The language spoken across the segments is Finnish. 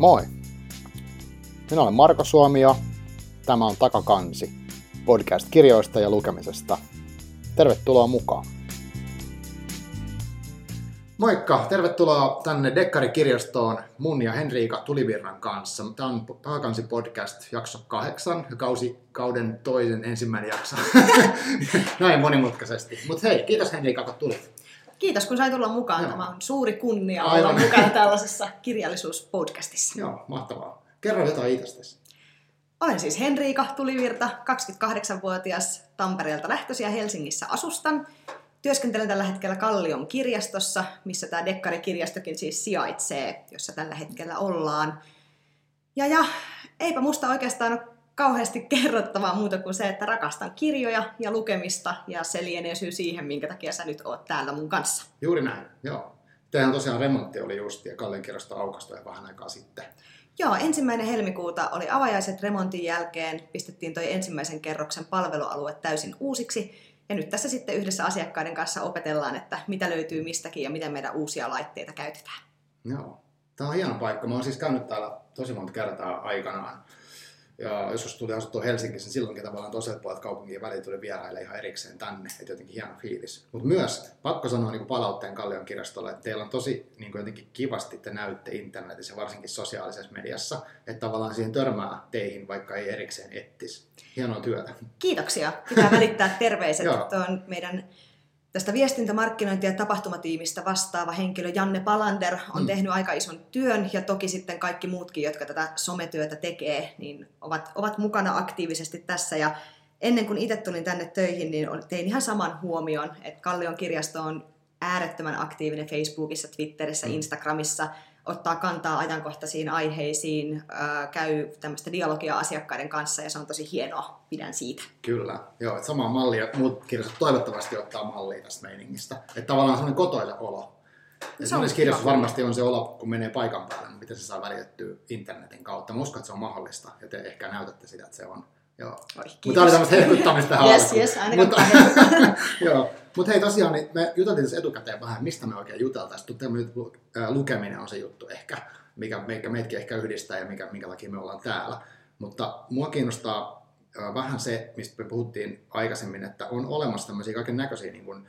Moi! Minä olen Marko Suomio. Tämä on Takakansi, podcast kirjoista ja lukemisesta. Tervetuloa mukaan! Moikka! Tervetuloa tänne Dekkari-kirjastoon mun ja Henriika Tulivirran kanssa. Tämä on Takakansi podcast jakso kahdeksan, kausi, kauden toisen ensimmäinen jakso. Näin monimutkaisesti. Mutta hei, kiitos Henriika, kun tulit. Kiitos, kun sain tulla mukaan. Joo. Tämä on suuri kunnia Aivan. olla mukana tällaisessa kirjallisuuspodcastissa. Joo, mahtavaa. Kerro jotain itsestäsi. Olen siis Henriika Tulivirta, 28-vuotias Tampereelta lähtöisiä Helsingissä asustan. Työskentelen tällä hetkellä Kallion kirjastossa, missä tämä Dekkari-kirjastokin siis sijaitsee, jossa tällä hetkellä ollaan. Ja, ja eipä musta oikeastaan ole kauheasti kerrottavaa muuta kuin se, että rakastan kirjoja ja lukemista, ja se lienee syy siihen, minkä takia sä nyt oot täällä mun kanssa. Juuri näin, joo. Tehän tosiaan remontti oli just, ja Kallen kirjasto aukastui jo vähän aikaa sitten. Joo, ensimmäinen helmikuuta oli avajaiset remontin jälkeen, pistettiin toi ensimmäisen kerroksen palvelualue täysin uusiksi, ja nyt tässä sitten yhdessä asiakkaiden kanssa opetellaan, että mitä löytyy mistäkin ja miten meidän uusia laitteita käytetään. Joo, tämä on hieno paikka. Mä oon siis käynyt täällä tosi monta kertaa aikanaan ja joskus tuli asuttua Helsingissä, niin silloinkin tavallaan toiset puolet kaupungin väliin tuli vieraille ihan erikseen tänne, että jotenkin hieno fiilis. Mutta myös, pakko sanoa niin palautteen Kallion kirjastolle, että teillä on tosi niin kuin jotenkin kivasti te näytte internetissä, varsinkin sosiaalisessa mediassa, että tavallaan siihen törmää teihin, vaikka ei erikseen ettis. Hienoa työtä. Kiitoksia. Pitää välittää terveiset tuon meidän Tästä viestintämarkkinointi- ja tapahtumatiimistä vastaava henkilö Janne Palander on mm. tehnyt aika ison työn ja toki sitten kaikki muutkin, jotka tätä sometyötä tekee, niin ovat, ovat mukana aktiivisesti tässä. Ja ennen kuin itse tulin tänne töihin, niin tein ihan saman huomion, että Kallion kirjasto on äärettömän aktiivinen Facebookissa, Twitterissä, mm. Instagramissa – ottaa kantaa ajankohtaisiin aiheisiin, ää, käy tämmöistä dialogia asiakkaiden kanssa ja se on tosi hienoa, pidän siitä. Kyllä, joo, että sama malli ja muut kirjastot toivottavasti ottaa mallia tästä meiningistä. Että tavallaan semmoinen kotoisa olo. Se monessa kirjassa varmasti on se olo, kun menee paikan päälle, niin miten se saa välitettyä internetin kautta. Mä uskon, että se on mahdollista ja te ehkä näytätte sitä, että se on. Joo. Mutta oli tämmöistä hehkuttamista tähän Yes, yes, aina Mutta, joo. Mutta hei tosiaan, niin me juteltiin tässä etukäteen vähän, mistä me oikein juteltaisiin. Tämmöinen lukeminen on se juttu ehkä, mikä, mikä meidätkin ehkä yhdistää ja mikä, minkä takia me ollaan täällä. Mutta mua kiinnostaa vähän se, mistä me puhuttiin aikaisemmin, että on olemassa tämmöisiä kaiken näköisiä niin kuin,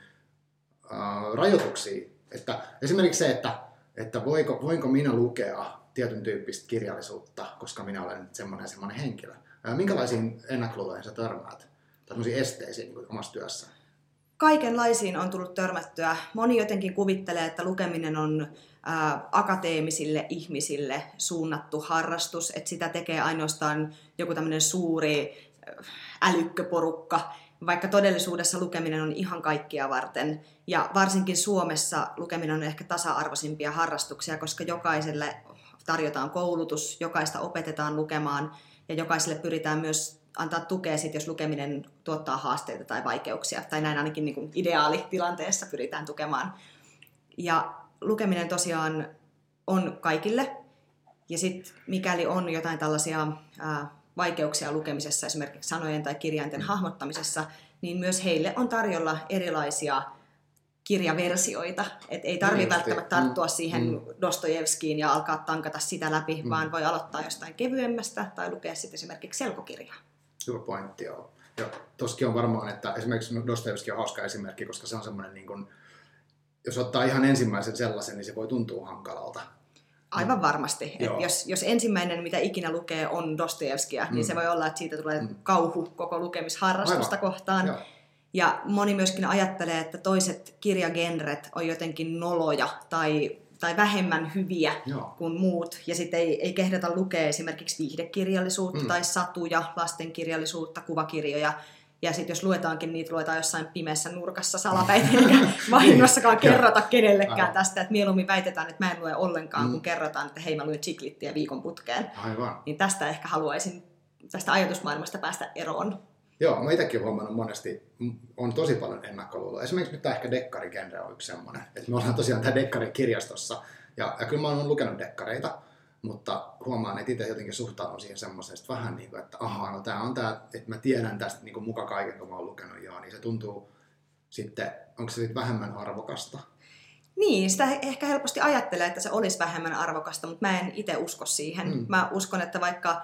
äh, rajoituksia. Että esimerkiksi se, että, että voiko, voinko minä lukea tietyn tyyppistä kirjallisuutta, koska minä olen semmoinen semmoinen henkilö. Minkälaisiin ennakkoluuloihin sä törmäät? Tämmöisiin esteisiin niin omassa työssä? Kaikenlaisiin on tullut törmättyä. Moni jotenkin kuvittelee, että lukeminen on akateemisille ihmisille suunnattu harrastus, että sitä tekee ainoastaan joku tämmöinen suuri älykköporukka, vaikka todellisuudessa lukeminen on ihan kaikkia varten. Ja varsinkin Suomessa lukeminen on ehkä tasa-arvoisimpia harrastuksia, koska jokaiselle tarjotaan koulutus, jokaista opetetaan lukemaan ja jokaiselle pyritään myös antaa tukea, sit, jos lukeminen tuottaa haasteita tai vaikeuksia, tai näin ainakin niin kuin ideaalitilanteessa pyritään tukemaan. Ja lukeminen tosiaan on kaikille, ja sitten mikäli on jotain tällaisia ää, vaikeuksia lukemisessa, esimerkiksi sanojen tai kirjainten hahmottamisessa, niin myös heille on tarjolla erilaisia kirjaversioita. Et ei tarvitse niin välttämättä tarttua mm. siihen mm. Dostojevskiin ja alkaa tankata sitä läpi, mm. vaan voi aloittaa jostain kevyemmästä tai lukea sitten esimerkiksi selkokirjaa. Hyvä pointti, joo. Ja toskin on varmaan, että esimerkiksi Dostoevski on hauska esimerkki, koska se on semmoinen, niin kuin, jos ottaa ihan ensimmäisen sellaisen, niin se voi tuntua hankalalta. Aivan varmasti. Et jos, jos ensimmäinen, mitä ikinä lukee, on Dostojevskia, mm. niin se voi olla, että siitä tulee mm. kauhu koko lukemisharrastusta Aivan. kohtaan. Joo. Ja moni myöskin ajattelee, että toiset kirjagenret on jotenkin noloja tai tai vähemmän hyviä Joo. kuin muut. Ja sitten ei, ei kehdata lukea esimerkiksi viihdekirjallisuutta mm. tai satuja, lastenkirjallisuutta, kuvakirjoja. Ja sitten jos luetaankin, niitä luetaan jossain pimeässä nurkassa salapäin, eikä vahingossakaan kerrota kenellekään Aivan. tästä. Että mieluummin väitetään, että mä en lue ollenkaan, mm. kun kerrotaan, että hei mä luin chiklittiä viikon putkeen. Aivan. Niin tästä ehkä haluaisin tästä ajatusmaailmasta päästä eroon. Joo, mä itsekin huomannut monesti, on tosi paljon ennakkoluuloja. Esimerkiksi nyt tämä ehkä dekkarigenre on yksi semmoinen. Että me ollaan tosiaan tämä dekkarikirjastossa. Ja, ja kyllä mä oon lukenut dekkareita, mutta huomaan, että itse jotenkin suhtaudun siihen semmoisesta vähän niin kuin, että ahaa, no tämä on tämä, että mä tiedän tästä niin kuin muka kaiken, kun mä oon lukenut joo, niin se tuntuu sitten, onko se sitten vähemmän arvokasta? Niin, sitä ehkä helposti ajattelee, että se olisi vähemmän arvokasta, mutta mä en itse usko siihen. Mm. Mä uskon, että vaikka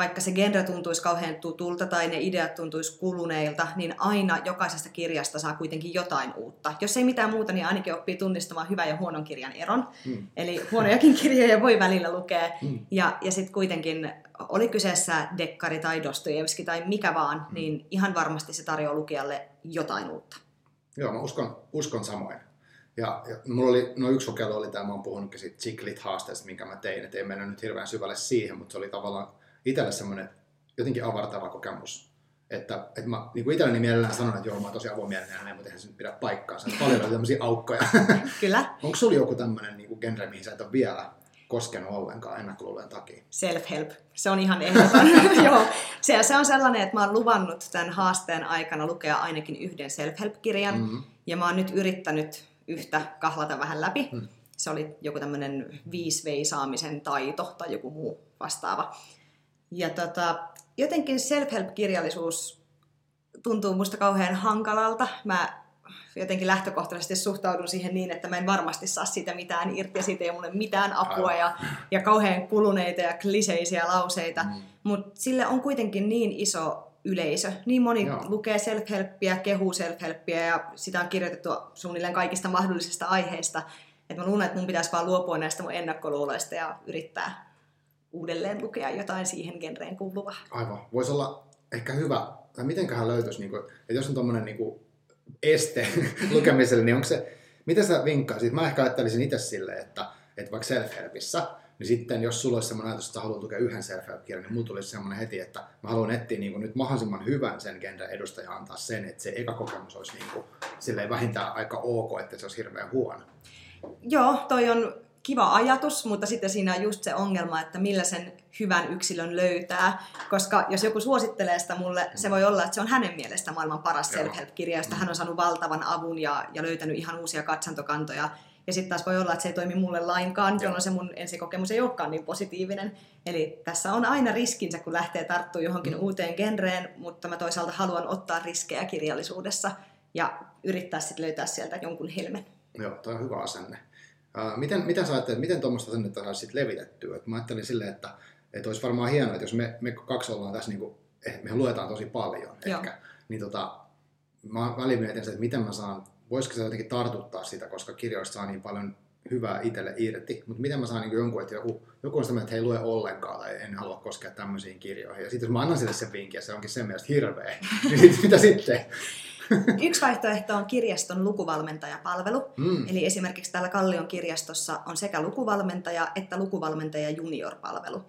vaikka se genre tuntuisi kauhean tutulta tai ne ideat tuntuisi kuluneilta, niin aina jokaisesta kirjasta saa kuitenkin jotain uutta. Jos ei mitään muuta, niin ainakin oppii tunnistamaan hyvän ja huonon kirjan eron. Mm. Eli huonojakin kirjoja voi välillä lukea. Mm. Ja, ja sitten kuitenkin, oli kyseessä Dekkari tai Dostojevski tai mikä vaan, mm. niin ihan varmasti se tarjoaa lukijalle jotain uutta. Joo, mä uskon, uskon samoin. Ja, ja mulla oli, no yksi kokeilu oli tämä, mä oon puhunutkin siitä Chiclit-haasteesta, minkä mä tein, että ei mennä nyt hirveän syvälle siihen, mutta se oli tavallaan itselle semmoinen jotenkin avartava kokemus. Että, että mä niin kuin itselleni mielellään sanon, että joo, mä oon tosi avomielinen ja näin, mutta eihän se nyt pidä paikkaansa. Paljon on tämmöisiä aukkoja. Kyllä. Onko sulla joku tämmöinen niin kuin genre, mihin sä et ole vielä koskenut ollenkaan ennakkoluulojen takia? Self-help. Se on ihan ehdoton. joo. Se, se on sellainen, että mä oon luvannut tämän haasteen aikana lukea ainakin yhden self-help-kirjan. Mm-hmm. Ja mä oon nyt yrittänyt yhtä kahlata vähän läpi. Mm. Se oli joku tämmöinen viisveisaamisen taito tai joku muu vastaava. Ja tota, jotenkin self-help-kirjallisuus tuntuu musta kauhean hankalalta. Mä jotenkin lähtökohtaisesti suhtaudun siihen niin, että mä en varmasti saa siitä mitään irti ja siitä ei mulle mitään apua ja, ja kauhean kuluneita ja kliseisiä lauseita. Mm. Mutta sille on kuitenkin niin iso yleisö. Niin moni Joo. lukee self-helppiä, kehuu self-helppiä ja sitä on kirjoitettu suunnilleen kaikista mahdollisista aiheista. Että mä luulen, että mun pitäisi vaan luopua näistä mun ennakkoluuloista ja yrittää uudelleen lukea jotain siihen genreen kuuluvaa. Aivan. Voisi olla ehkä hyvä, tai mitenköhän löytyisi, niin kuin, että jos on tuommoinen niin este lukemiselle, niin onko se, miten sä vinkkaisit? Mä ehkä ajattelisin itse silleen, että, että vaikka self-helpissä, niin sitten jos sulla olisi sellainen ajatus, että haluat lukea yhden self kirjan niin mulla tulisi semmoinen heti, että mä haluan etsiä niin kuin nyt mahdollisimman hyvän sen genren edustajan antaa sen, että se eka kokemus olisi niin kuin, silleen vähintään aika ok, että se olisi hirveän huono. Joo, toi on kiva ajatus, mutta sitten siinä on just se ongelma, että millä sen hyvän yksilön löytää. Koska jos joku suosittelee sitä mulle, se voi olla, että se on hänen mielestä maailman paras self-help-kirja, josta hän on saanut valtavan avun ja, ja löytänyt ihan uusia katsantokantoja. Ja sitten taas voi olla, että se ei toimi mulle lainkaan, Joo. jolloin se mun ensikokemus ei olekaan niin positiivinen. Eli tässä on aina riskinsä, kun lähtee tarttumaan johonkin mm. uuteen genreen, mutta mä toisaalta haluan ottaa riskejä kirjallisuudessa ja yrittää sitten löytää sieltä jonkun helmen. Joo, tämä on hyvä asenne. Uh, miten, miten sä ajattelet, miten tuommoista asennetta saisi sitten levitettyä? Et mä ajattelin silleen, että, että olisi varmaan hienoa, että jos me, me kaksi ollaan tässä, niin kuin, eh, me luetaan tosi paljon Joo. ehkä, niin tota, mä väliin mietin että miten mä saan, voisiko se jotenkin tartuttaa sitä, koska kirjoista saa niin paljon hyvää itselle irti, mutta miten mä saan niin jonkun, että joku, joku on sitä että he ei lue ollenkaan tai en halua koskea tämmöisiin kirjoihin. Ja sitten jos mä annan sille sen vinkin ja se onkin sen mielestä hirveä, niin mitä sitten? Yksi vaihtoehto on kirjaston lukuvalmentajapalvelu. Mm. Eli esimerkiksi täällä Kallion kirjastossa on sekä lukuvalmentaja että lukuvalmentaja junior-palvelu.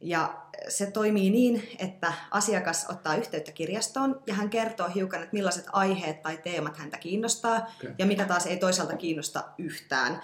Ja se toimii niin, että asiakas ottaa yhteyttä kirjastoon ja hän kertoo hiukan, että millaiset aiheet tai teemat häntä kiinnostaa okay. ja mitä taas ei toisaalta kiinnosta yhtään.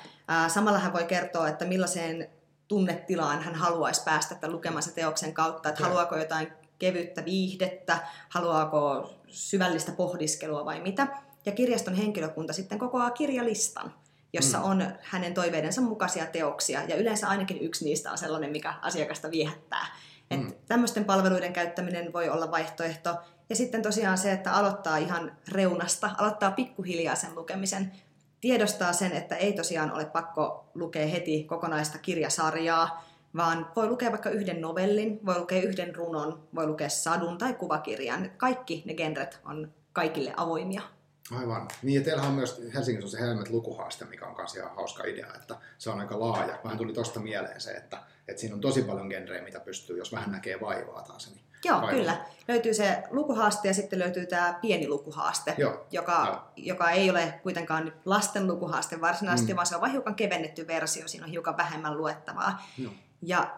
Samalla hän voi kertoa, että millaiseen tunnetilaan hän haluaisi päästä tämän lukemansa teoksen kautta, että okay. haluaako jotain kevyttä viihdettä, haluaako syvällistä pohdiskelua vai mitä. Ja kirjaston henkilökunta sitten kokoaa kirjalistan, jossa mm. on hänen toiveidensa mukaisia teoksia. Ja yleensä ainakin yksi niistä on sellainen, mikä asiakasta viehättää. Mm. Että tämmöisten palveluiden käyttäminen voi olla vaihtoehto. Ja sitten tosiaan se, että aloittaa ihan reunasta, aloittaa pikkuhiljaa sen lukemisen, tiedostaa sen, että ei tosiaan ole pakko lukea heti kokonaista kirjasarjaa, vaan voi lukea vaikka yhden novellin, voi lukea yhden runon, voi lukea sadun tai kuvakirjan. Kaikki ne genret on kaikille avoimia. Aivan. Niin ja teillähän on myös Helsingissä on se Helmet lukuhaaste, mikä on myös ihan hauska idea, että se on aika laaja. Vähän tuli tosta mieleen se, että, että siinä on tosi paljon genrejä, mitä pystyy, jos vähän näkee vaivaa taas. Niin Joo, vaivaa. kyllä. Löytyy se lukuhaaste ja sitten löytyy tämä pieni lukuhaaste, Joo, joka, joka ei ole kuitenkaan lasten lukuhaaste varsinaisesti, mm. vaan se on vain hiukan kevennetty versio, siinä on hiukan vähemmän luettavaa. Joo. Ja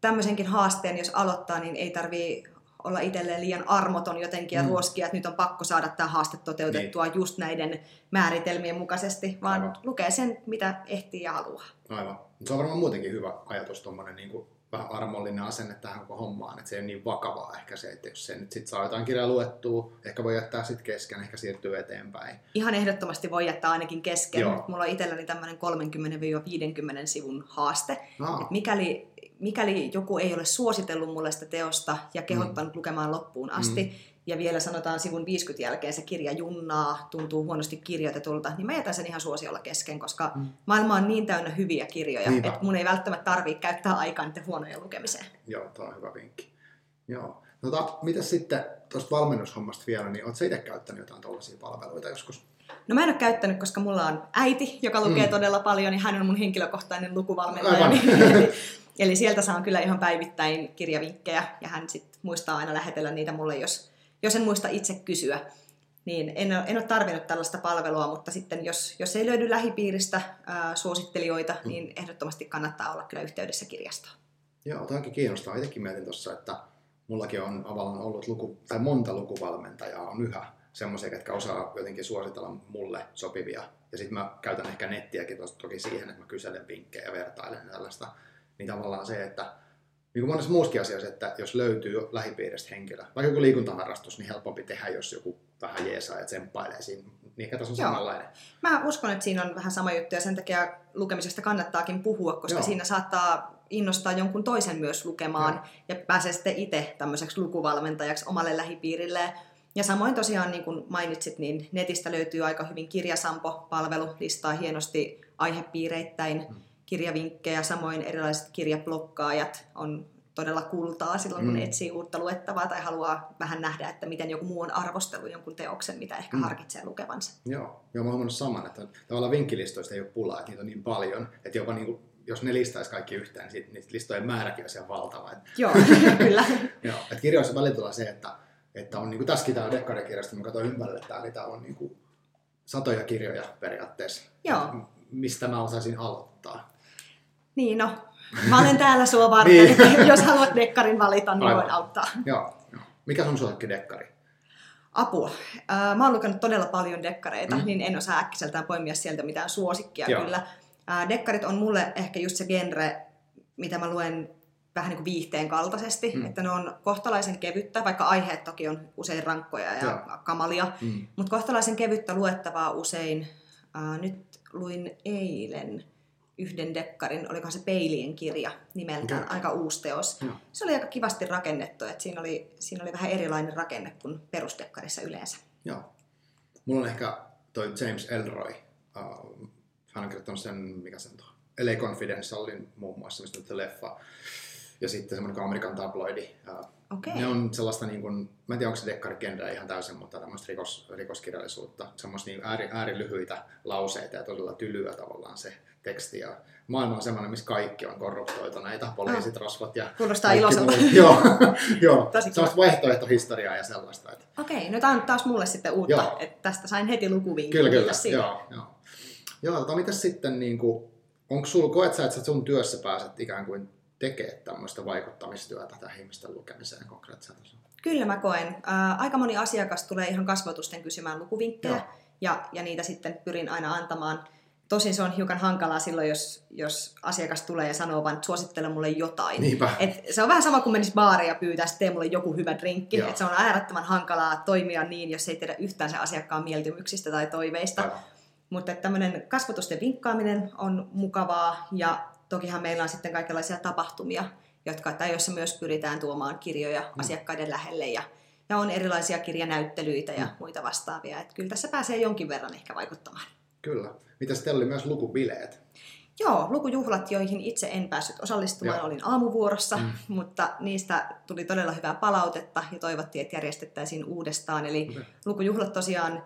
tämmöisenkin haasteen, jos aloittaa, niin ei tarvii olla itselleen liian armoton jotenkin ja mm. ruoskia, että nyt on pakko saada tämä haaste toteutettua niin. just näiden määritelmien mukaisesti, vaan Aivan. lukee sen, mitä ehtii ja haluaa. Aivan. Se on varmaan muutenkin hyvä ajatus, tuommoinen niin kuin vähän armollinen asenne tähän koko hommaan, että se ei ole niin vakavaa ehkä se, että jos se nyt sit saa jotain kirjaa luettua, ehkä voi jättää sitten kesken, ehkä siirtyy eteenpäin. Ihan ehdottomasti voi jättää ainakin kesken. Joo. Mulla on itselläni tämmöinen 30-50 sivun haaste. No. Mikäli mikäli joku ei ole suositellut mulle sitä teosta ja kehottanut mm. lukemaan loppuun asti, mm. Ja vielä sanotaan sivun 50 jälkeen se kirja junnaa, tuntuu huonosti kirjoitetulta, niin mä jätän sen ihan suosiolla kesken, koska mm. maailma on niin täynnä hyviä kirjoja, Niinpä. että mun ei välttämättä tarvitse käyttää aikaa niiden huonojen lukemiseen. Joo, tuo on hyvä vinkki. Joo. No ta, mitä sitten tuosta valmennushommasta vielä, niin oletko itse käyttänyt jotain tuollaisia palveluita joskus? No mä en ole käyttänyt, koska mulla on äiti, joka lukee mm. todella paljon, niin hän on mun henkilökohtainen lukuvalmentaja. eli, eli sieltä saan kyllä ihan päivittäin kirjavinkkejä, ja hän sitten muistaa aina lähetellä niitä mulle, jos, jos en muista itse kysyä. Niin en ole, en ole tarvinnut tällaista palvelua, mutta sitten jos, jos ei löydy lähipiiristä ää, suosittelijoita, mm. niin ehdottomasti kannattaa olla kyllä yhteydessä kirjastoon. Joo, tämä onkin kiinnostaa. Itsekin mietin tuossa, että mullakin on tavallaan ollut luku, tai monta lukuvalmentajaa on yhä semmoisia, jotka osaa jotenkin suositella mulle sopivia. Ja sitten mä käytän ehkä nettiäkin toki siihen, että mä kyselen vinkkejä ja vertailen tällaista. Niin tavallaan se, että niin kuin monessa muussakin asiassa, että jos löytyy lähipiiristä henkilö, vaikka joku liikuntaharrastus, niin helpompi tehdä, jos joku vähän jeesaa ja tsemppailee siinä. Niin ehkä tässä on Joo. samanlainen. Mä uskon, että siinä on vähän sama juttu ja sen takia lukemisesta kannattaakin puhua, koska Joo. siinä saattaa innostaa jonkun toisen myös lukemaan Joo. ja pääsee sitten itse tämmöiseksi lukuvalmentajaksi omalle lähipiirille. Ja samoin tosiaan, niin kuin mainitsit, niin netistä löytyy aika hyvin Kirjasampo-palvelu, listaa hienosti aihepiireittäin mm. Kirjavinkkejä, samoin erilaiset kirjablokkaajat on todella kultaa silloin, kun mm. etsii uutta luettavaa tai haluaa vähän nähdä, että miten joku muu on arvostellut jonkun teoksen, mitä ehkä mm. harkitsee lukevansa. Joo, joo mä oon saman, että tavallaan vinkkilistoista ei ole pulaa, että niitä on niin paljon, että jopa niin kuin jos ne listaisi kaikki yhteen, niin niitä listojen määräkin olisi ihan valtava. Joo, kyllä. Joo, että kirjoissa välillä se, että, että on niin kuin tässäkin tämä dekkarikirjasta, mä katsoin ympärille täällä, niin täällä on niin kuin satoja kirjoja periaatteessa. Joo. Mistä mä osaisin aloittaa? Niin, no, mä olen täällä sua varten, niin. jos haluat dekkarin valita, niin Aivan. voin auttaa. Joo, joo. Mikä on suosikki dekkari? Apua. Mä oon lukenut todella paljon dekkareita, mm. niin en osaa äkkiseltään poimia sieltä mitään suosikkia Joo. kyllä. Dekkarit on mulle ehkä just se genre, mitä mä luen vähän niin kuin viihteen kaltaisesti, mm. että ne on kohtalaisen kevyttä, vaikka aiheet toki on usein rankkoja ja ja. kamalia, mm. mutta kohtalaisen kevyttä luettavaa usein. Äh, nyt luin eilen yhden dekkarin, olikohan se Peilien kirja nimeltään, okay. aika uusi teos. Se oli aika kivasti rakennettu, että siinä oli, siinä oli vähän erilainen rakenne kuin perusdekkarissa yleensä. Joo. Mulla on ehkä toi James Elroy, uh, hän on kirjoittanut sen, mikä sen tuo, LA Confidentialin muun muassa, mistä leffa. Ja sitten semmoinen Amerikan tabloidi. Okay. Ne on sellaista, niin kuin, mä en tiedä onko se dekkarigenre ihan täysin, mutta tämmöistä rikos, rikoskirjallisuutta. Semmoista niin ääri, äärilyhyitä lauseita ja todella tylyä tavallaan se teksti. Ja maailma on semmoinen, missä kaikki on korruptoituneita, poliisit, oh. rosvat ja... Kuulostaa iloiselta. joo, joo. sellaista vaihtoehtohistoriaa ja sellaista. Että... Okei, okay, no tämä on taas mulle sitten uutta, joo. että tästä sain heti lukuvinkin. Kyllä, kyllä, joo, joo. Joo, tota, mitä sitten, niin kuin, onko sulla, koet sä, että sun työssä pääset ikään kuin tekemään tämmöistä vaikuttamistyötä tähän ihmisten lukemiseen konkreettisella tasolla? Kyllä mä koen. Ää, aika moni asiakas tulee ihan kasvatusten kysymään lukuvinkkejä ja, ja niitä sitten pyrin aina antamaan. Tosin se on hiukan hankalaa silloin, jos, jos asiakas tulee ja sanoo vain, että suosittele mulle jotain. Et se on vähän sama kuin menisi baariin ja pyytäisi, tee mulle joku hyvä drinkki. Et se on äärettömän hankalaa toimia niin, jos ei tiedä yhtään se asiakkaan mieltymyksistä tai toiveista. Aivan. Mutta tämmöinen kasvatusten vinkkaaminen on mukavaa ja tokihan meillä on sitten kaikenlaisia tapahtumia, jotka, tai joissa myös pyritään tuomaan kirjoja mm. asiakkaiden lähelle ja, ja on erilaisia kirjanäyttelyitä ja mm. muita vastaavia. Että kyllä tässä pääsee jonkin verran ehkä vaikuttamaan. Kyllä. Mitä sitten oli myös lukubileet? Joo, lukujuhlat, joihin itse en päässyt osallistumaan, Joo. olin aamuvuorossa, mm. mutta niistä tuli todella hyvää palautetta ja toivottiin, että järjestettäisiin uudestaan. Eli okay. lukujuhlat tosiaan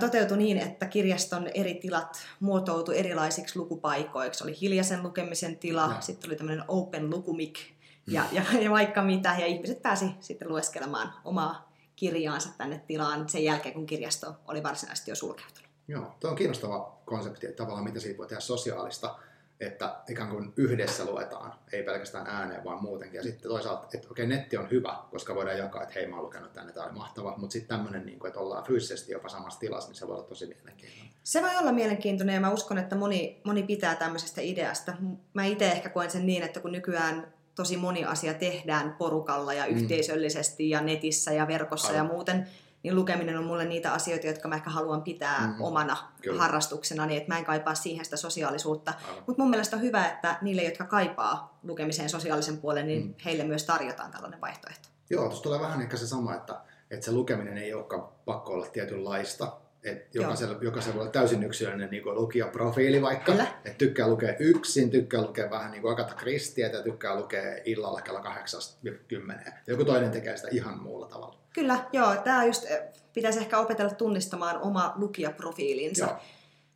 toteutui niin, että kirjaston eri tilat muotoutu erilaisiksi lukupaikoiksi. Oli hiljaisen lukemisen tila, no. sitten oli tämmöinen open lukumik ja, ja, ja vaikka mitä. Ja ihmiset pääsi sitten lueskelemaan omaa kirjaansa tänne tilaan sen jälkeen, kun kirjasto oli varsinaisesti jo sulkeutunut. Joo, tuo on kiinnostava konsepti, että tavallaan mitä siitä voi tehdä sosiaalista että ikään kuin yhdessä luetaan, ei pelkästään ääneen, vaan muutenkin. Ja sitten toisaalta, että okei, netti on hyvä, koska voidaan jakaa, että hei, mä oon lukenut tänne, tämä oli mahtava, mutta sitten tämmöinen, niin kuin, että ollaan fyysisesti jopa samassa tilassa, niin se voi olla tosi mielenkiintoinen. Se voi olla mielenkiintoinen ja mä uskon, että moni, moni pitää tämmöisestä ideasta. Mä itse ehkä koen sen niin, että kun nykyään tosi moni asia tehdään porukalla ja mm. yhteisöllisesti ja netissä ja verkossa Aivan. ja muuten, niin lukeminen on mulle niitä asioita, jotka mä ehkä haluan pitää mm-hmm. omana Kyllä. harrastuksena, niin että mä en kaipaa siihen sitä sosiaalisuutta. Mutta mun mielestä on hyvä, että niille, jotka kaipaa lukemiseen sosiaalisen puolen, niin mm. heille myös tarjotaan tällainen vaihtoehto. Joo, tuossa tulee vähän ehkä se sama, että, että se lukeminen ei olekaan pakko olla tietynlaista. Että jokaisella, jokaisella voi olla täysin yksilöllinen niin lukijaprofiili vaikka. Kyllä. Että tykkää lukea yksin, tykkää lukea vähän niin kuin Agatha Christie ja tykkää lukea illalla kello 8-10. Joku toinen tekee sitä ihan muulla tavalla. Kyllä, joo. Tämä just eh, pitäisi ehkä opetella tunnistamaan oma lukijaprofiilinsa. Joo.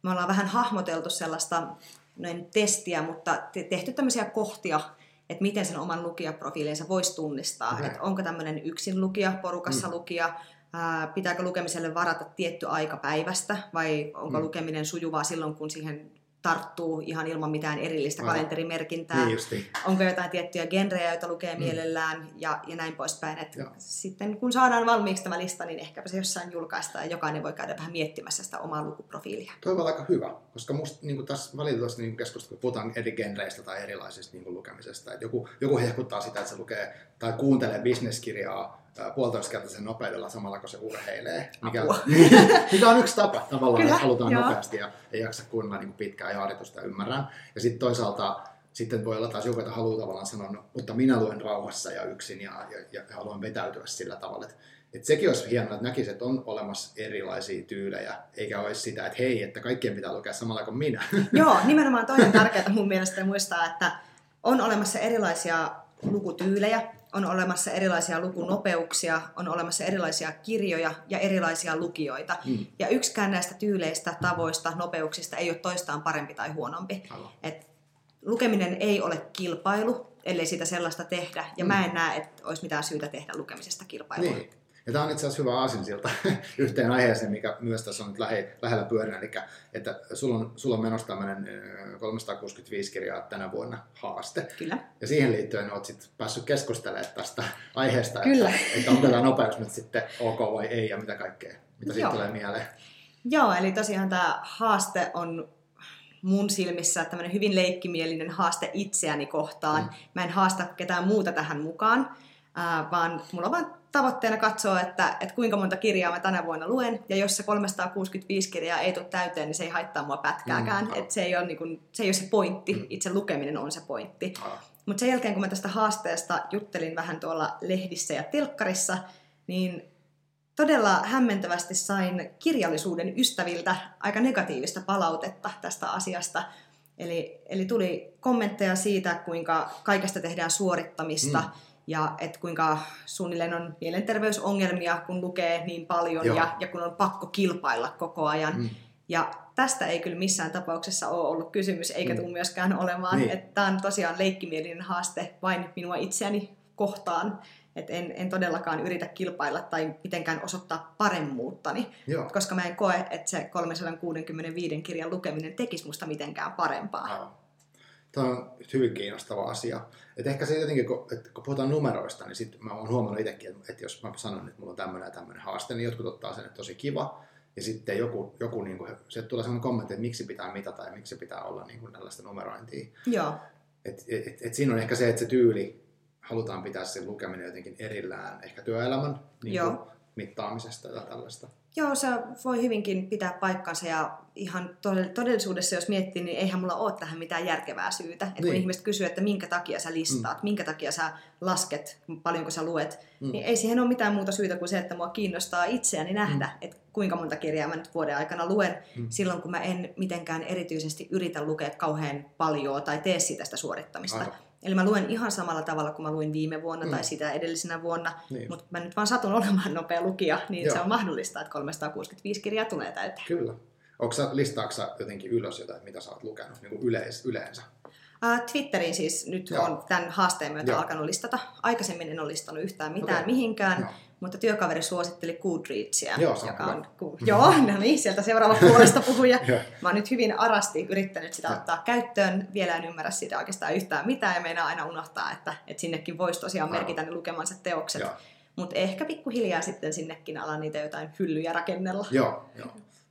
Me ollaan vähän hahmoteltu sellaista noin testiä, mutta te- tehty tämmöisiä kohtia, että miten sen oman lukijaprofiilinsa voisi tunnistaa. Että onko tämmöinen yksin lukija, porukassa Mm. lukija, ää, pitääkö lukemiselle varata tietty aika päivästä vai onko Mm. lukeminen sujuvaa silloin, kun siihen tarttuu ihan ilman mitään erillistä Aivan. kalenterimerkintää. Niin. Onko jotain tiettyjä genrejä, joita lukee Mm. mielellään ja, ja näin poispäin. Et Joo. sitten kun saadaan valmiiksi tämä lista, niin ehkäpä se jossain julkaistaan ja jokainen voi käydä vähän miettimässä sitä omaa lukuprofiilia. Toi on aika hyvä, koska musta niin tässä valitettavasti niin keskustelussa, puhutaan eri genreistä tai erilaisista niin lukemisesta, että joku, joku hehkuttaa sitä, että se lukee tai kuuntelee bisneskirjaa ää, puolitoistakertaisen nopeudella samalla, kun se urheilee. Mikä, mikä on yksi tapa tavallaan, Kyllä, että halutaan joo. nopeasti ja ei jaksa kuunnella niin pitkää ja harjoitusta, ymmärrän. Ja sitten toisaalta sitten voi olla taas joku, että haluaa tavallaan sanoa, no, mutta minä luen rauhassa ja yksin ja, ja, ja haluan vetäytyä sillä tavalla. Että, että sekin olisi hienoa, että näkisi, että on olemassa erilaisia tyylejä, eikä olisi sitä, että hei, että kaikkien pitää lukea samalla kuin minä. Joo, nimenomaan toi on tärkeää mun mielestä muistaa, että on olemassa erilaisia lukutyylejä, on olemassa erilaisia lukunopeuksia, on olemassa erilaisia kirjoja ja erilaisia lukijoita. Mm. Ja yksikään näistä tyyleistä, tavoista, nopeuksista ei ole toistaan parempi tai huonompi. Aivan. Et lukeminen ei ole kilpailu, ellei sitä sellaista tehdä. Ja Mm. mä en näe, että olisi mitään syytä tehdä lukemisesta kilpailua. Niin. Ja tämä on itse asiassa hyvä aasinsilta yhteen aiheeseen, mikä myös tässä on nyt lähe, lähellä pyörinä, eli että sulla on, sulla on menossa tämmöinen ö, 365 kirjaa tänä vuonna haaste. Kyllä. Ja siihen liittyen olet sitten päässyt keskustelemaan tästä aiheesta, Kyllä. Että, että onko tämä nopeus nyt sitten ok vai ei ja mitä kaikkea, mitä siitä Joo. tulee mieleen. Joo, eli tosiaan tämä haaste on mun silmissä tämmöinen hyvin leikkimielinen haaste itseäni kohtaan. Mm. Mä en haasta ketään muuta tähän mukaan, ää, vaan mulla on vaan tavoitteena katsoa, että, että kuinka monta kirjaa mä tänä vuonna luen. Ja jos se 365 kirjaa ei tule täyteen, niin se ei haittaa mua pätkääkään. Mm, aivan. se, ei ole niin kuin, se ei ole se pointti, Mm. itse lukeminen on se pointti. Ah, Mutta sen jälkeen, kun mä tästä haasteesta juttelin vähän tuolla lehdissä ja telkkarissa, niin todella hämmentävästi sain kirjallisuuden ystäviltä aika negatiivista palautetta tästä asiasta. Eli, eli tuli kommentteja siitä, kuinka kaikesta tehdään suorittamista Mm. Ja että kuinka suunnilleen on mielenterveysongelmia, kun lukee niin paljon Joo. ja, ja kun on pakko kilpailla koko ajan. Mm. Ja tästä ei kyllä missään tapauksessa ole ollut kysymys, eikä Mm. tule myöskään olemaan. Niin. Että tämä on tosiaan leikkimielinen haaste vain minua itseäni kohtaan. Et en, en todellakaan yritä kilpailla tai mitenkään osoittaa paremmuuttani, Joo. koska mä en koe, että se 365 kirjan lukeminen tekisi musta mitenkään parempaa. Aivan. Tämä on hyvin kiinnostava asia. Et ehkä se jotenkin, kun, että kun puhutaan numeroista, niin sit mä oon huomannut itsekin, että, että jos mä sanon, että mulla on tämmöinen ja tämmöinen haaste, niin jotkut ottaa sen, että tosi kiva. Ja sitten joku, joku niin kuin, se tulee sellainen kommentti, että miksi pitää mitata ja miksi pitää olla niin kuin tällaista numerointia. Joo, Et, et, et, et siinä on ehkä se, että se tyyli, halutaan pitää se lukeminen jotenkin erillään ehkä työelämän niin kuin, mittaamisesta ja tällaista. Joo, se voi hyvinkin pitää paikkansa ja ihan todell- todellisuudessa, jos miettii, niin eihän mulla ole tähän mitään järkevää syytä. Et kun Niin. ihmiset kysyy, että minkä takia sä listaat, mm. minkä takia sä lasket, paljonko sä luet, Mm. niin ei siihen ole mitään muuta syytä kuin se, että mua kiinnostaa itseäni nähdä, mm. että kuinka monta kirjaa mä nyt vuoden aikana luen, Mm. silloin kun mä en mitenkään erityisesti yritä lukea kauhean paljon tai tee sitä sitä suorittamista. Aivan. Eli mä luen ihan samalla tavalla kuin mä luin viime vuonna Mm. tai sitä edellisenä vuonna, Niin. mutta mä nyt vaan satun olemaan nopea lukija, niin Joo. se on mahdollista, että 365 kirjaa tulee täyteen. Kyllä. Onko sä, listaatko sä jotenkin ylös jotain, mitä sä oot lukenut niin kuin yleis, yleensä? Uh, Twitteriin siis nyt Joo. on tämän haasteen myötä Joo. alkanut listata. Aikaisemmin en ole listannut yhtään mitään Okei. mihinkään, Joo. mutta työkaveri suositteli Goodreadsia, Joo, joka on... Ku, joo, no niin, sieltä seuraava puolesta puhuja. Mä oon nyt hyvin arasti yrittänyt sitä ottaa käyttöön. Vielä en ymmärrä sitä oikeastaan yhtään mitään ja meinaa aina unohtaa, että, että sinnekin voisi tosiaan merkitä ne lukemansa teokset. Mutta ehkä pikkuhiljaa sitten sinnekin alan niitä jotain hyllyjä rakennella. Joo, joo.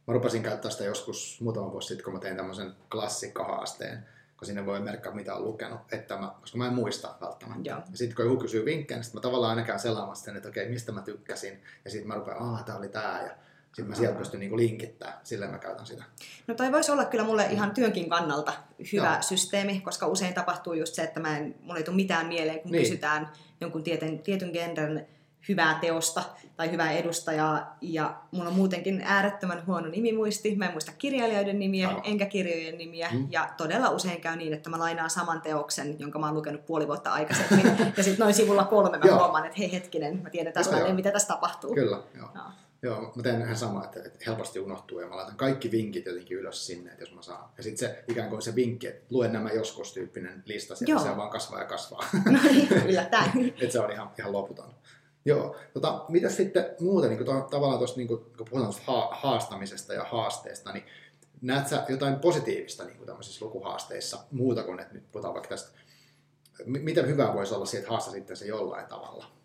Mä rupesin käyttää sitä joskus muutama vuosi sitten, kun mä tein tämmöisen klassikkohaasteen, kun sinne voi merkkaa, mitä on lukenut, että mä, koska mä en muista välttämättä. Joo. Ja sitten kun joku kysyy vinkkejä, niin sit mä tavallaan aina käyn selaamassa sen, että okei, mistä mä tykkäsin. Ja sitten mä rupean, aah, tää oli tää. Ja sitten mä sieltä pystyn niinku linkittämään, silleen mä käytän sitä. No toi voisi olla kyllä mulle ihan työnkin kannalta hyvä Joo. systeemi, koska usein tapahtuu just se, että mä en, mulla ei tule mitään mieleen, kun Niin. kysytään jonkun tietyn, tietyn genren hyvää teosta tai hyvää edustajaa. Ja mulla on muutenkin äärettömän huono nimimuisti. Mä en muista kirjailijoiden nimiä, Aivan. enkä kirjojen nimiä. Mm. Ja todella usein käy niin, että mä lainaan saman teoksen, jonka mä oon lukenut puoli vuotta aikaisemmin. ja sitten noin sivulla kolme mä Joo. huomaan, että hei hetkinen, mä tiedän täsmälleen, mitä tässä tapahtuu. Kyllä, joo. Joo. Joo, mä teen ihan sama, että, että helposti unohtuu ja mä laitan kaikki vinkit jotenkin ylös sinne, että jos mä saan. Ja sitten se ikään kuin se vinkki, että luen nämä joskus tyyppinen lista, sieltä se vaan kasvaa ja kasvaa. No niin, yllättäen. että se on ihan, ihan loputon. Joo, tota, mitä sitten muuten, niin kuin tavallaan tuossa, niin kuin, kun puhutaan ha- haastamisesta ja haasteesta, niin näet sä jotain positiivista niin kuin tämmöisissä lukuhaasteissa, muuta kuin, että nyt puhutaan vaikka tästä, m- miten hyvää voisi olla siitä, että haasta sitten se jollain tavalla?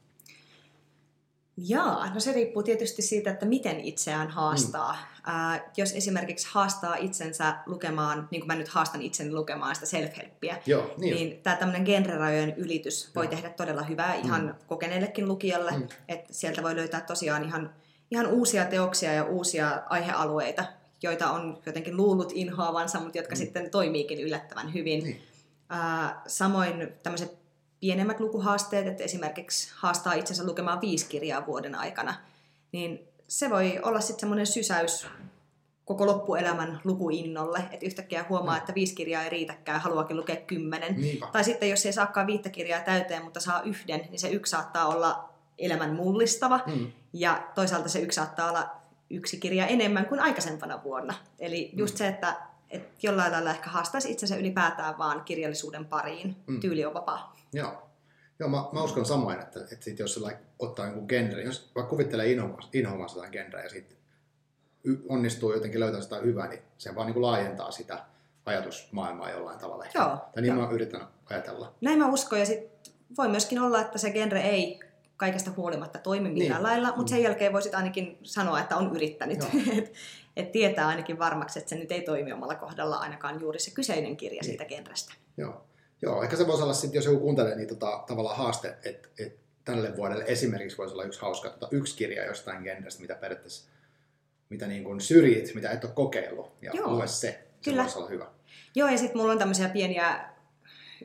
Jaa, no se riippuu tietysti siitä, että miten itseään haastaa. Mm. Ää, jos esimerkiksi haastaa itsensä lukemaan, niin kuin mä nyt haastan itseni lukemaan sitä self-helppiä, Joo, niin, niin, tämä tämmöinen genrerajojen ylitys voi Joo. tehdä todella hyvää ihan Mm. kokeneellekin lukijalle. Mm. Että sieltä voi löytää tosiaan ihan, ihan uusia teoksia ja uusia aihealueita, joita on jotenkin luullut inhoavansa, mutta jotka Mm. sitten toimiikin yllättävän hyvin. Niin. Ää, samoin tämmöiset pienemmät lukuhaasteet, että esimerkiksi haastaa itsensä lukemaan viisi kirjaa vuoden aikana, niin se voi olla sitten semmoinen sysäys koko loppuelämän lukuinnolle, että yhtäkkiä huomaa, Mm. että viisi kirjaa ei riitäkään, haluakin lukea kymmenen. Niinpä. Tai sitten jos ei saakaan viittä kirjaa täyteen, mutta saa yhden, niin se yksi saattaa olla elämän mullistava, Mm. ja toisaalta se yksi saattaa olla yksi kirja enemmän kuin aikaisempana vuonna. Eli just Mm. se, että, että jollain lailla ehkä haastaisi itsensä ylipäätään vaan kirjallisuuden pariin. Mm. Mm. Tyyli on vapaa. Joo. Joo, mä, mä uskon samoin, että, että sit jos like, ottaa jonkun genre, jos vaikka kuvittelee inhoamansa jotain genreä ja sitten onnistuu jotenkin löytämään sitä hyvää, niin se vaan niin kuin laajentaa sitä ajatusmaailmaa jollain tavalla. Joo, Tai niin joo. mä yritän ajatella. Näin mä uskon, ja sit voi myöskin olla, että se genre ei kaikesta huolimatta toimi millään Niin. lailla, mutta Mm. sen jälkeen voisit ainakin sanoa, että on yrittänyt. Joo. et, et tietää ainakin varmaksi, että se nyt ei toimi omalla kohdalla ainakaan juuri se kyseinen kirja Niin. siitä genrestä. Joo. Joo, ehkä se voisi olla sitten, jos joku kuuntelee, niin tota, tavallaan haaste, että et tälle vuodelle esimerkiksi voisi olla yksi hauska, tota, yksi kirja jostain genrestä, mitä periaatteessa mitä niin kuin syrjit, mitä et ole kokeillut, ja Joo. lue se. Se Kyllä. voisi olla hyvä. Joo, ja sitten mulla on tämmöisiä pieniä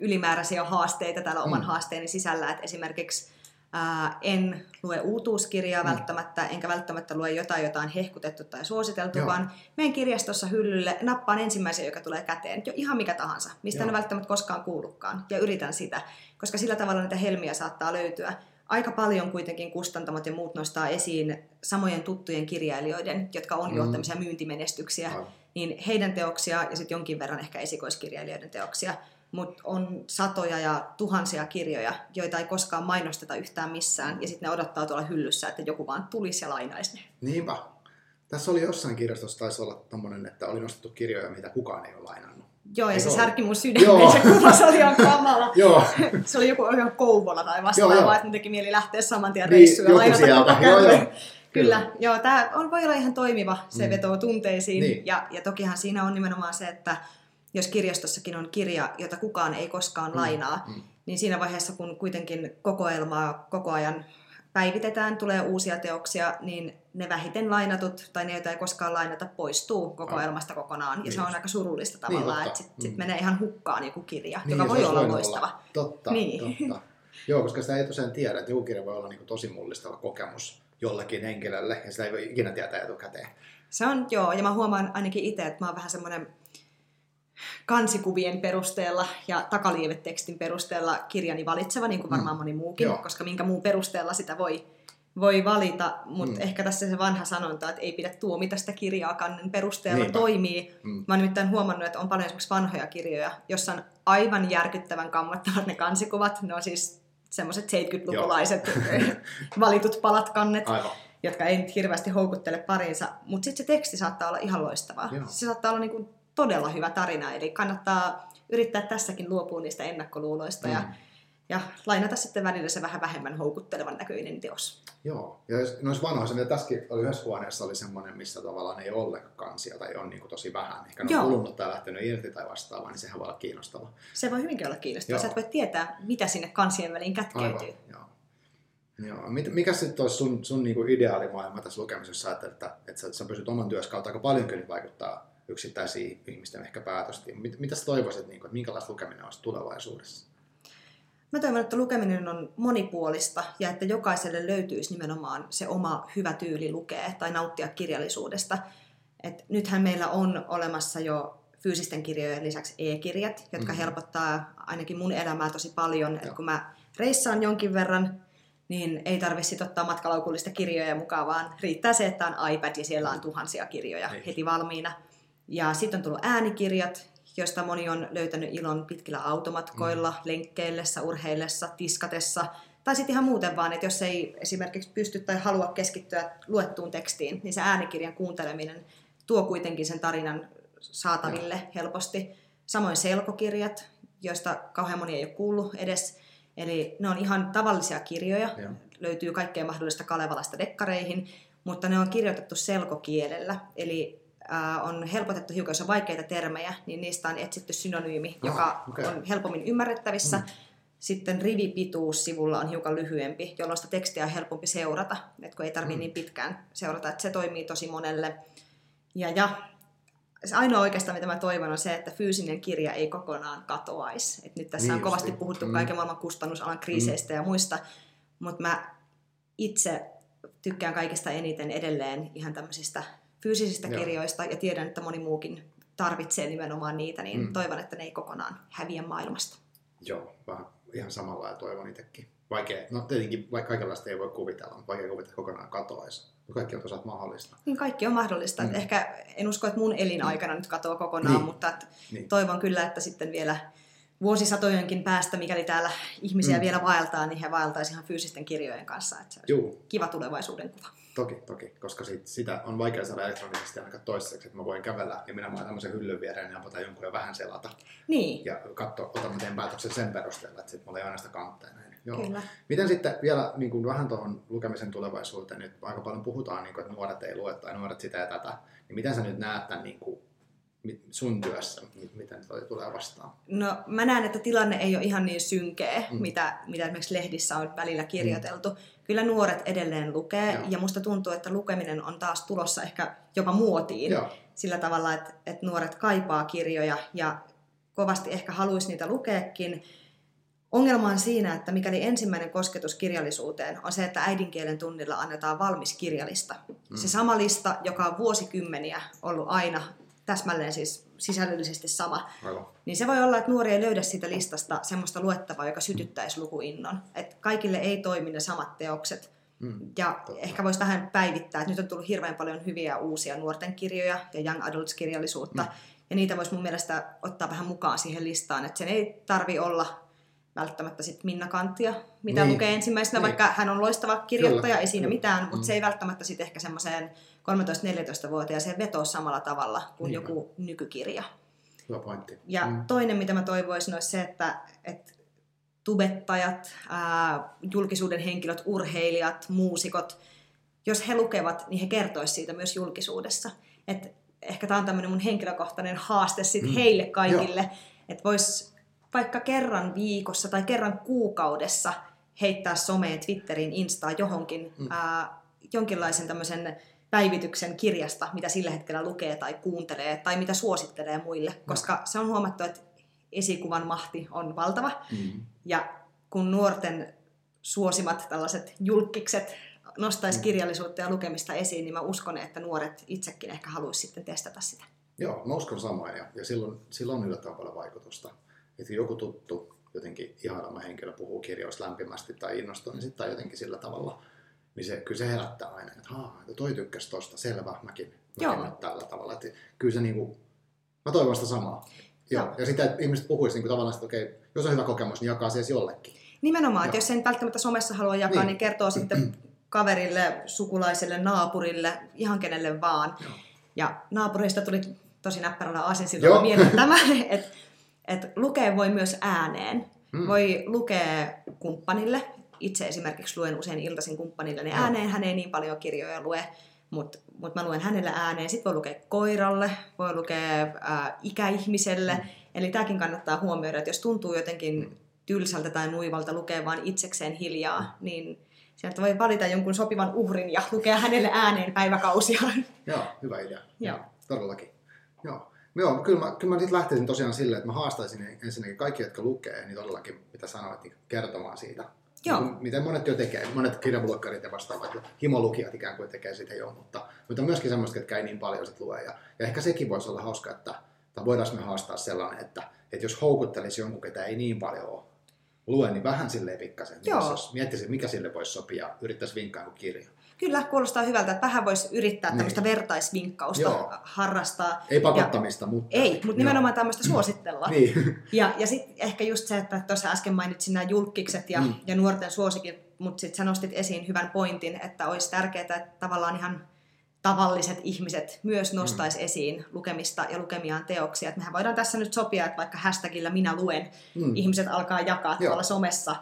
ylimääräisiä haasteita täällä oman Mm. haasteeni sisällä, että esimerkiksi ää, en lue uutuuskirjaa Mm. välttämättä, enkä välttämättä lue jotain, jota on hehkutettu tai suositeltu, Joo. vaan menen kirjastossa hyllylle, nappaan ensimmäisen, joka tulee käteen, jo ihan mikä tahansa, mistä Joo. en välttämättä koskaan kuullutkaan, ja yritän sitä, koska sillä tavalla niitä helmiä saattaa löytyä. Aika paljon kuitenkin kustantamot ja muut nostaa esiin samojen tuttujen kirjailijoiden, jotka on jo Mm. tämmöisiä myyntimenestyksiä, Aivan. niin heidän teoksia ja sitten jonkin verran ehkä esikoiskirjailijoiden teoksia, mutta on satoja ja tuhansia kirjoja, joita ei koskaan mainosteta yhtään missään, ja sitten ne odottaa tuolla hyllyssä, että joku vaan tulisi ja lainaisi ne. Niinpä. Tässä oli jossain kirjastossa taisi olla tommonen, että oli nostettu kirjoja, mitä kukaan ei ole lainannut. Joo, ja Eikö se ole? särki mun Joo. se kuva, se oli ihan kamala. Joo, Se oli joku ihan Kouvola tai joo. että teki mieli lähteä saman tien Niin, reissuun ja joku lainata sieltä. Joo, joo. kämppä. Kyllä, joo, tämä on, voi olla ihan toimiva, se mm. vetoo tunteisiin. Niin. Ja, ja tokihan siinä on nimenomaan se, että jos kirjastossakin on kirja, jota kukaan ei koskaan lainaa, mm. niin siinä vaiheessa, kun kuitenkin kokoelmaa koko ajan päivitetään, tulee uusia teoksia, niin ne vähiten lainatut tai ne, joita ei koskaan lainata, poistuu kokoelmasta kokonaan. Ja Niin se on aika surullista Niin, tavallaan, totta. että sitten Mm. sit menee ihan hukkaan joku kirja, Niin, joka voi olla loistava. Totta, Niin. totta. Joo, koska sitä ei tosiaan tiedä, että joku kirja voi olla niin tosi mullistava kokemus jollekin henkilölle, ja sitä ei voi ikinä tietää etukäteen. Se on, joo, ja mä huomaan ainakin itse, että mä oon vähän semmoinen kansikuvien perusteella ja takaliivetekstin perusteella kirjani valitseva, niin kuin varmaan Mm. moni muukin, Joo. koska minkä muun perusteella sitä voi, voi valita, mutta Mm. ehkä tässä se vanha sanonta, että ei pidä tuomita sitä kirjaa kannen perusteella Niinpä. toimii. Mm. Mä oon nimittäin huomannut, että on paljon esimerkiksi vanhoja kirjoja, jossa on aivan järkyttävän kammottavat ne kansikuvat. Ne on siis semmoiset 70-lukulaiset valitut palat kannet Aivan. jotka ei nyt hirveästi houkuttele parinsa, mutta sitten se teksti saattaa olla ihan loistavaa. Joo. Se saattaa olla niinku todella hyvä tarina, eli kannattaa yrittää tässäkin luopua niistä ennakkoluuloista ja, Mm. ja lainata sitten välillä se vähän vähemmän houkuttelevan näköinen teos. Joo, ja noissa vanhoissa, mitä tässäkin oli yhdessä huoneessa, oli semmoinen, missä tavallaan ei ole ollenkaan kansia tai on niin kuin tosi vähän. Ehkä ne on kulunut tai lähtenyt irti tai vastaavaa, niin sehän voi olla kiinnostava. Se voi hyvinkin olla kiinnostavaa. Joo. Sä et voi tietää, mitä sinne kansien väliin kätkeytyy. Aivan, joo. Joo. Mikä sitten olisi sun, sun niinku ideaalimaailma tässä lukemisessa, ajattelet, että, että sä, sä pysyt oman kautta aika paljon kyllä vaikuttaa yksittäisiin ihmisten ehkä päätöstiin. Mit, mitä sä toivoisit, niinku, että minkälaista lukeminen olisi tulevaisuudessa? Mä toivon, että lukeminen on monipuolista ja että jokaiselle löytyisi nimenomaan se oma hyvä tyyli lukea tai nauttia kirjallisuudesta. Et nythän meillä on olemassa jo fyysisten kirjojen lisäksi e-kirjat, jotka mm. helpottaa ainakin mun elämää tosi paljon. Et kun mä reissaan jonkin verran, niin ei tarvitse ottaa matkalaukullista kirjoja mukaan, vaan riittää se, että on iPad ja siellä on tuhansia kirjoja ei. heti valmiina. Ja sitten on tullut äänikirjat, joista moni on löytänyt ilon pitkillä automatkoilla, mm. lenkkeillessä, urheillessa, tiskatessa, tai sitten ihan muuten vaan, että jos ei esimerkiksi pysty tai halua keskittyä luettuun tekstiin, niin se äänikirjan kuunteleminen tuo kuitenkin sen tarinan saataville ja. helposti. Samoin selkokirjat, joista kauhean moni ei ole kuullut edes. Eli ne on ihan tavallisia kirjoja, ja. löytyy kaikkea mahdollista Kalevalasta dekkareihin, mutta ne on kirjoitettu selkokielellä. Eli on helpotettu hiukan, jos on vaikeita termejä, niin niistä on etsitty synonyymi, oh, joka okay. on helpommin ymmärrettävissä. Mm. Sitten rivipituus sivulla on hiukan lyhyempi, jolloin sitä tekstiä on helpompi seurata, että kun ei tarvitse mm. niin pitkään seurata, että se toimii tosi monelle. Ja, ja se ainoa oikeastaan, mitä mä toivon, on se, että fyysinen kirja ei kokonaan katoaisi. Et nyt tässä niin on kovasti puhuttu mm. kaiken maailman kustannusalan kriiseistä mm. ja muista, mutta mä itse tykkään kaikista eniten edelleen ihan tämmöisistä fyysisistä Joo. kirjoista ja tiedän, että moni muukin tarvitsee nimenomaan niitä, niin mm. toivon, että ne ei kokonaan häviä maailmasta. Joo, vähän ihan samalla ja toivon itsekin. Vaikea, no tietenkin vaikka kaikenlaista ei voi kuvitella, mutta vaikea kuvitella kokonaan katoaisi. Kaikki on tosiaan mahdollista. Niin kaikki on mahdollista. Mm. Ehkä en usko, että mun elinaikana mm. nyt katoaa kokonaan, niin. mutta että niin. toivon kyllä, että sitten vielä vuosisatojenkin päästä, mikäli täällä ihmisiä mm. vielä vaeltaa, niin he vaeltaisivat ihan fyysisten kirjojen kanssa. Että se olisi Juu. kiva tulevaisuuden kuva. Toki, toki, koska sit, sitä on vaikea saada elektronisesti ainakaan toistaiseksi, että mä voin kävellä ja minä mä tämmöisen hyllyn viereen ja avata jonkun ja vähän selata. Niin. Ja katsoa, otan miten päätöksen sen perusteella, että sitten mulla ei aina sitä kantteja. Joo. Kyllä. Miten sitten vielä niin kuin vähän tuohon lukemisen tulevaisuuteen, nyt aika paljon puhutaan, niin kuin, että nuoret ei lue tai nuoret sitä ja tätä, niin miten sä nyt näet tämän niin kuin, sun työssä, miten toi tulee vastaan? No mä näen, että tilanne ei ole ihan niin synkeä, mm. mitä, mitä esimerkiksi lehdissä on välillä kirjoiteltu. Mm. Kyllä nuoret edelleen lukee Joo. ja musta tuntuu, että lukeminen on taas tulossa ehkä jopa muotiin. Joo. Sillä tavalla, että, että nuoret kaipaa kirjoja ja kovasti ehkä haluaisi niitä lukeekin. Ongelma on siinä, että mikäli ensimmäinen kosketus kirjallisuuteen on se, että äidinkielen tunnilla annetaan valmis kirjalista. Mm. Se sama lista, joka on vuosikymmeniä ollut aina täsmälleen siis sisällöllisesti sama, Aivan. niin se voi olla, että nuori ei löydä siitä listasta semmoista luettavaa, joka sytyttäisi lukuinnon. Että kaikille ei toimi ne samat teokset. Mm, ja totta. ehkä voisi vähän päivittää, että nyt on tullut hirveän paljon hyviä uusia nuorten kirjoja ja young adults-kirjallisuutta, mm. ja niitä voisi mun mielestä ottaa vähän mukaan siihen listaan, että sen ei tarvi olla välttämättä sit Minna Kanttia, mitä niin. lukee ensimmäisenä, niin. vaikka hän on loistava kirjoittaja, Kyllä. ei siinä mitään, mutta mm. se ei välttämättä sitten ehkä semmoiseen 13-14-vuotiaaseen vetoa samalla tavalla kuin niin. joku nykykirja. Hyvä pointti. Ja mm. toinen, mitä mä toivoisin, olisi se, että, että tubettajat, ää, julkisuuden henkilöt, urheilijat, muusikot, jos he lukevat, niin he kertoisivat siitä myös julkisuudessa. Et ehkä tämä on tämmöinen mun henkilökohtainen haaste sit mm. heille kaikille, että vois vaikka kerran viikossa tai kerran kuukaudessa heittää someen, Twitteriin, Instaan johonkin mm. ää, jonkinlaisen tämmöisen päivityksen kirjasta, mitä sillä hetkellä lukee tai kuuntelee tai mitä suosittelee muille, koska se on huomattu, että esikuvan mahti on valtava. Mm. Ja kun nuorten suosimat tällaiset julkikset nostaisi mm. kirjallisuutta ja lukemista esiin, niin mä uskon, että nuoret itsekin ehkä haluaisi sitten testata sitä. Joo, mä uskon samoin ja, ja silloin, silloin on yllättävän paljon vaikutusta. Että joku tuttu, jotenkin ihanama henkilö puhuu kirjoista lämpimästi tai innostuu, niin sitten jotenkin sillä tavalla niin se, kyllä se herättää aina, että haa, toi tykkäsi tosta, selvä, mäkin, mäkin Joo. tällä tavalla. Että kyllä se niinku, mä toivon sitä samaa. Joo. Joo. Ja sitä, että ihmiset puhuisivat niinku tavallaan, että okei, jos on hyvä kokemus, niin jakaa se jollekin. Nimenomaan, että jos sen välttämättä somessa haluaa jakaa, niin, niin kertoo sitten kaverille, sukulaiselle, naapurille, ihan kenelle vaan. Joo. Ja naapurista tuli tosi näppärällä aasinsilta mieleen tämä, että et lukee voi myös ääneen. Hmm. Voi lukea kumppanille, itse esimerkiksi luen usein iltaisin kumppanille, niin ääneen hän ei niin paljon kirjoja lue, mutta mut mä luen hänelle ääneen. Sitten voi lukea koiralle, voi lukea ää, ikäihmiselle. Mm. Eli tämäkin kannattaa huomioida, että jos tuntuu jotenkin tylsältä tai nuivalta lukea vain itsekseen hiljaa, mm. niin sieltä voi valita jonkun sopivan uhrin ja lukea hänelle ääneen päiväkausia. Joo, hyvä idea. Joo. Todellakin. Joo. Joo, kyllä mä, kyllä mä sitten lähtisin tosiaan silleen, että mä haastaisin ensinnäkin kaikki, jotka lukee, niin todellakin, mitä sanoit, niin kertomaan siitä. Joo. Niin miten monet jo tekee, monet kirjablokkarit ja vastaavat, ja himolukijat ikään kuin tekee sitä jo, mutta, mutta myöskin semmoista, jotka ei niin paljon sit lue. Ja, ja ehkä sekin voisi olla hauska, että voidaan me haastaa sellainen, että, että jos houkuttelisi jonkun, ketä ei niin paljon ole lue, niin vähän silleen pikkasen. Niin Joo. Jos miettisi, mikä sille voisi sopia, yrittäisi vinkkaa joku kirja. Kyllä, kuulostaa hyvältä, että vähän voisi yrittää Niin. tämmöistä vertaisvinkkausta Joo. harrastaa. Ei pakottamista, mutta... Ei, mutta Joo. nimenomaan tämmöistä suosittelua. Niin. Ja, ja sitten ehkä just se, että tuossa äsken mainitsin nämä julkikset ja, Mm. mm. ja nuorten suosikin, mutta sitten sä nostit esiin hyvän pointin, että olisi tärkeää, että tavallaan ihan tavalliset ihmiset myös nostaisi mm. esiin lukemista ja lukemiaan teoksia. Et mehän voidaan tässä nyt sopia, että vaikka hashtagillä minä luen, Mm. ihmiset alkaa jakaa Joo. tuolla somessa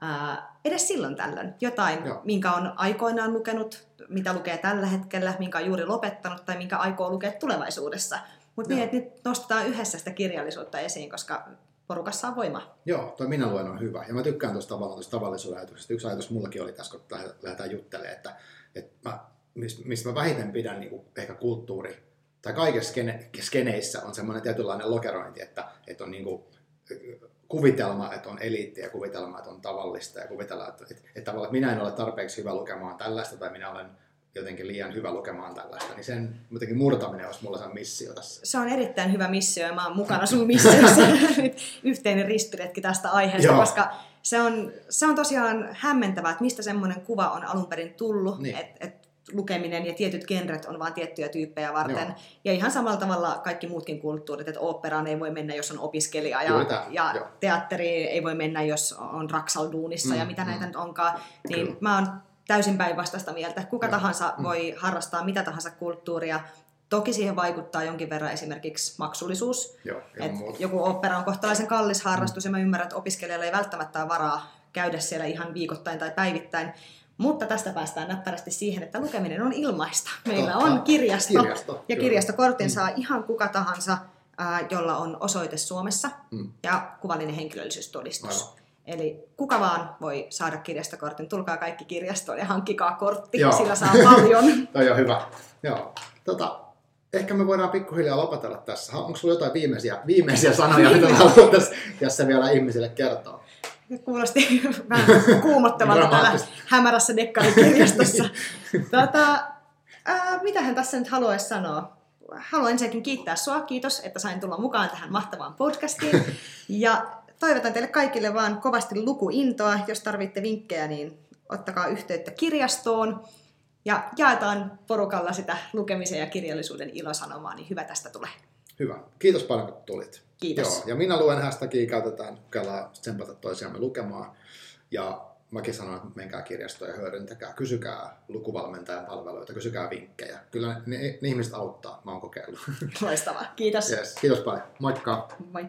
ää, edes silloin tällöin jotain, Joo. minkä on aikoinaan lukenut, mitä lukee tällä hetkellä, minkä on juuri lopettanut tai minkä aikoo lukea tulevaisuudessa. Mutta niin, että nyt nostetaan yhdessä sitä kirjallisuutta esiin, koska porukassa on voima. Joo, toi minä luen on hyvä. Ja mä tykkään tuosta tavallaan tuosta tavallisuuden ajatuksesta. Yksi ajatus mullakin oli tässä, kun lähdetään juttelemaan, että, että mä, mistä, mä vähiten pidän niin ehkä kulttuuri, tai kaikissa skene, skeneissä on semmoinen tietynlainen lokerointi, että, että on niin kuin, kuvitelma, että on eliitti ja kuvitelma, että on tavallista ja kuvitella, että, että, että että minä en ole tarpeeksi hyvä lukemaan tällaista tai minä olen jotenkin liian hyvä lukemaan tällaista, niin sen jotenkin murtaminen olisi mulla se missio tässä. Se on erittäin hyvä missio ja mä oon mukana sun missiossa. Nyt Yhteinen ristiretki tästä aiheesta, Joo. koska se on, se on tosiaan hämmentävää, että mistä semmoinen kuva on alun perin tullut, Niin. että et lukeminen ja tietyt genret on vain tiettyjä tyyppejä varten. Joo. Ja ihan samalla tavalla kaikki muutkin kulttuurit, että oopperaan ei voi mennä, jos on opiskelija, ja, tää, ja teatteriin ei voi mennä, jos on raksalduunissa Mm, ja mitä mm. näitä nyt onkaan. Niin Kyllä. mä oon täysin päinvastaista mieltä. Kuka Joo. tahansa Mm. voi harrastaa mitä tahansa kulttuuria. Toki siihen vaikuttaa jonkin verran esimerkiksi maksullisuus. Joo, Et joku opera on kohtalaisen kallis harrastus ja mä ymmärrän, että opiskelijalla ei välttämättä ole varaa käydä siellä ihan viikoittain tai päivittäin. Mutta tästä päästään näppärästi siihen, että lukeminen on ilmaista. Meillä on kirjasto, Kirjasto, ja kirjastokortin Mm. saa ihan kuka tahansa, jolla on osoite Suomessa Mm. ja kuvallinen henkilöllisyystodistus. Aivan. Eli kuka vaan voi saada kirjastokortin. Tulkaa kaikki kirjastoon ja hankkikaa kortti, Joo. sillä saa paljon. Toi on hyvä. Joo. Tota, ehkä me voidaan pikkuhiljaa lopetella tässä. Onko sulla jotain viimeisiä, viimeisiä sanoja, mitä haluat tässä, tässä vielä ihmisille kertoa? Kuulosti vähän kuumottavalta täällä Dramaattista. hämärässä dekkarikirjastossa. tota, ää, mitähän tässä nyt haluaisi sanoa? Haluan ensinnäkin kiittää sua. Kiitos, että sain tulla mukaan tähän mahtavaan podcastiin. Ja toivotan teille kaikille vaan kovasti lukuintoa. Jos tarvitte vinkkejä, niin ottakaa yhteyttä kirjastoon. Ja jaetaan porukalla sitä lukemisen ja kirjallisuuden ilosanomaa, niin hyvä tästä tulee. Hyvä. Kiitos paljon, kun tulit. Kiitos. Joo. Ja minä luen hashtagia, käytetään, kelaa tsempata toisiamme lukemaan. Ja mäkin sanon, että menkää kirjastoon ja hyödyntäkää. Kysykää lukuvalmentajan palveluita, kysykää vinkkejä. Kyllä ne, ne ihmiset auttaa, mä oon kokeillut. Loistavaa. Kiitos. yes. Kiitos paljon. Moikka! Moi.